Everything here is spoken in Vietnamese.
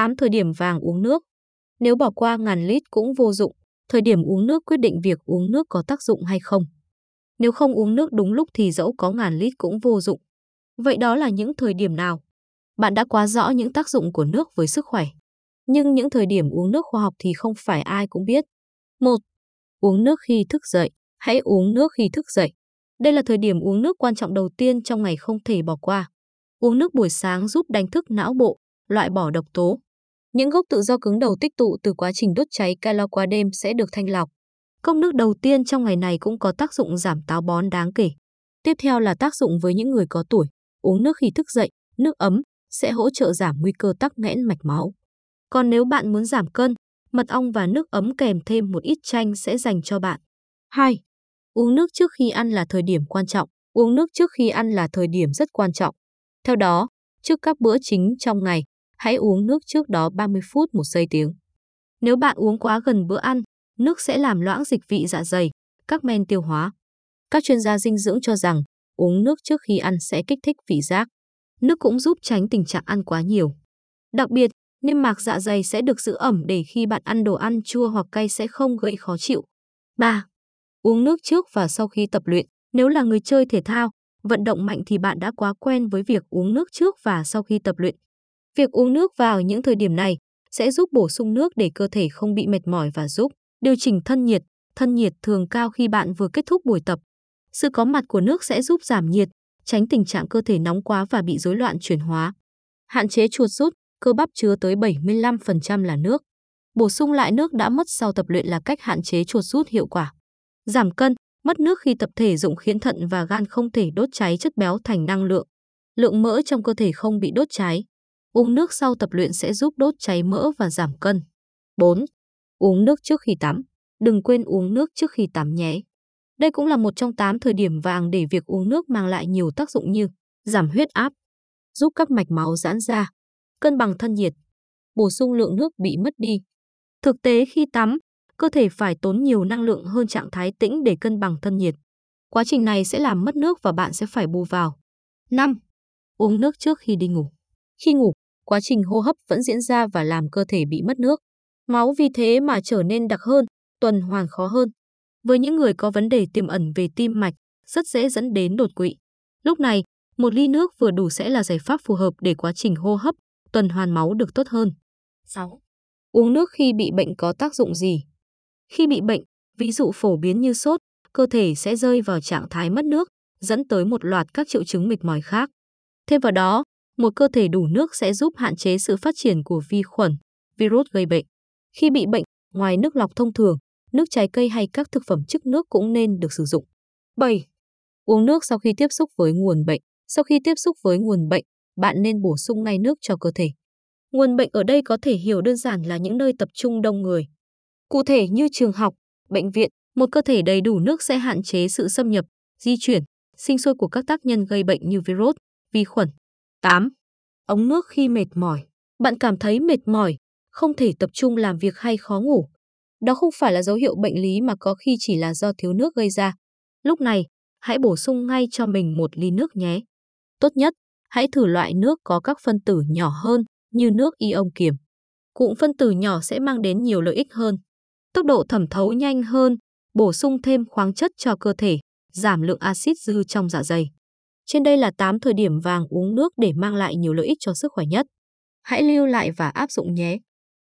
8 thời điểm vàng uống nước. Nếu bỏ qua ngàn lít cũng vô dụng, thời điểm uống nước quyết định việc uống nước có tác dụng hay không. Nếu không uống nước đúng lúc thì dẫu có ngàn lít cũng vô dụng. Vậy đó là những thời điểm nào? Bạn đã quá rõ những tác dụng của nước với sức khỏe. Nhưng những thời điểm uống nước khoa học thì không phải ai cũng biết. 1. Uống nước khi thức dậy. Hãy uống nước khi thức dậy. Đây là thời điểm uống nước quan trọng đầu tiên trong ngày không thể bỏ qua. Uống nước buổi sáng giúp đánh thức não bộ, loại bỏ độc tố. Những gốc tự do cứng đầu tích tụ từ quá trình đốt cháy calo qua đêm sẽ được thanh lọc. Cốc nước đầu tiên trong ngày này cũng có tác dụng giảm táo bón đáng kể. Tiếp theo là tác dụng với những người có tuổi. Uống nước khi thức dậy, nước ấm sẽ hỗ trợ giảm nguy cơ tắc nghẽn mạch máu. Còn nếu bạn muốn giảm cân, mật ong và nước ấm kèm thêm một ít chanh sẽ dành cho bạn. 2. Uống nước trước khi ăn là thời điểm quan trọng. Uống nước trước khi ăn là thời điểm rất quan trọng. Theo đó, trước các bữa chính trong ngày, hãy uống nước trước đó 30 phút một giây tiếng. Nếu bạn uống quá gần bữa ăn, nước sẽ làm loãng dịch vị dạ dày, các men tiêu hóa. Các chuyên gia dinh dưỡng cho rằng uống nước trước khi ăn sẽ kích thích vị giác. Nước cũng giúp tránh tình trạng ăn quá nhiều. Đặc biệt, niêm mạc dạ dày sẽ được giữ ẩm để khi bạn ăn đồ ăn chua hoặc cay sẽ không gây khó chịu. 3. Uống nước trước và sau khi tập luyện. Nếu là người chơi thể thao, vận động mạnh thì bạn đã quá quen với việc uống nước trước và sau khi tập luyện. Việc uống nước vào những thời điểm này sẽ giúp bổ sung nước để cơ thể không bị mệt mỏi và giúp điều chỉnh thân nhiệt. Thân nhiệt thường cao khi bạn vừa kết thúc buổi tập. Sự có mặt của nước sẽ giúp giảm nhiệt, tránh tình trạng cơ thể nóng quá và bị rối loạn chuyển hóa. Hạn chế chuột rút, cơ bắp chứa tới 75% là nước. Bổ sung lại nước đã mất sau tập luyện là cách hạn chế chuột rút hiệu quả. Giảm cân, mất nước khi tập thể dụng khiến thận và gan không thể đốt cháy chất béo thành năng lượng. Lượng mỡ trong cơ thể không bị đốt cháy. Uống nước sau tập luyện sẽ giúp đốt cháy mỡ và giảm cân. 4. Uống nước trước khi tắm. Đừng quên uống nước trước khi tắm nhé. Đây cũng là một trong 8 thời điểm vàng để việc uống nước mang lại nhiều tác dụng như giảm huyết áp, giúp các mạch máu giãn ra, cân bằng thân nhiệt, bổ sung lượng nước bị mất đi. Thực tế khi tắm, cơ thể phải tốn nhiều năng lượng hơn trạng thái tĩnh để cân bằng thân nhiệt. Quá trình này sẽ làm mất nước và bạn sẽ phải bù vào. 5. Uống nước trước khi đi ngủ. Khi ngủ, quá trình hô hấp vẫn diễn ra và làm cơ thể bị mất nước. Máu vì thế mà trở nên đặc hơn, tuần hoàn khó hơn. Với những người có vấn đề tiềm ẩn về tim mạch, rất dễ dẫn đến đột quỵ. Lúc này, một ly nước vừa đủ sẽ là giải pháp phù hợp để quá trình hô hấp, tuần hoàn máu được tốt hơn. 6. Uống nước khi bị bệnh có tác dụng gì? Khi bị bệnh, ví dụ phổ biến như sốt, cơ thể sẽ rơi vào trạng thái mất nước, dẫn tới một loạt các triệu chứng mệt mỏi khác. Thêm vào đó, một cơ thể đủ nước sẽ giúp hạn chế sự phát triển của vi khuẩn, virus gây bệnh. Khi bị bệnh, ngoài nước lọc thông thường, nước trái cây hay các thực phẩm chức nước cũng nên được sử dụng. 7. Uống nước sau khi tiếp xúc với nguồn bệnh. Sau khi tiếp xúc với nguồn bệnh, bạn nên bổ sung ngay nước cho cơ thể. Nguồn bệnh ở đây có thể hiểu đơn giản là những nơi tập trung đông người. Cụ thể như trường học, bệnh viện, một cơ thể đầy đủ nước sẽ hạn chế sự xâm nhập, di chuyển, sinh sôi của các tác nhân gây bệnh như virus, vi khuẩn. 8. Ống nước khi mệt mỏi. Bạn cảm thấy mệt mỏi, không thể tập trung làm việc hay khó ngủ. Đó không phải là dấu hiệu bệnh lý mà có khi chỉ là do thiếu nước gây ra. Lúc này, hãy bổ sung ngay cho mình một ly nước nhé. Tốt nhất, hãy thử loại nước có các phân tử nhỏ hơn như nước ion kiềm. Cụm phân tử nhỏ sẽ mang đến nhiều lợi ích hơn. Tốc độ thẩm thấu nhanh hơn, bổ sung thêm khoáng chất cho cơ thể, giảm lượng axit dư trong dạ dày. Trên đây là 8 thời điểm vàng uống nước để mang lại nhiều lợi ích cho sức khỏe nhất. Hãy lưu lại và áp dụng nhé.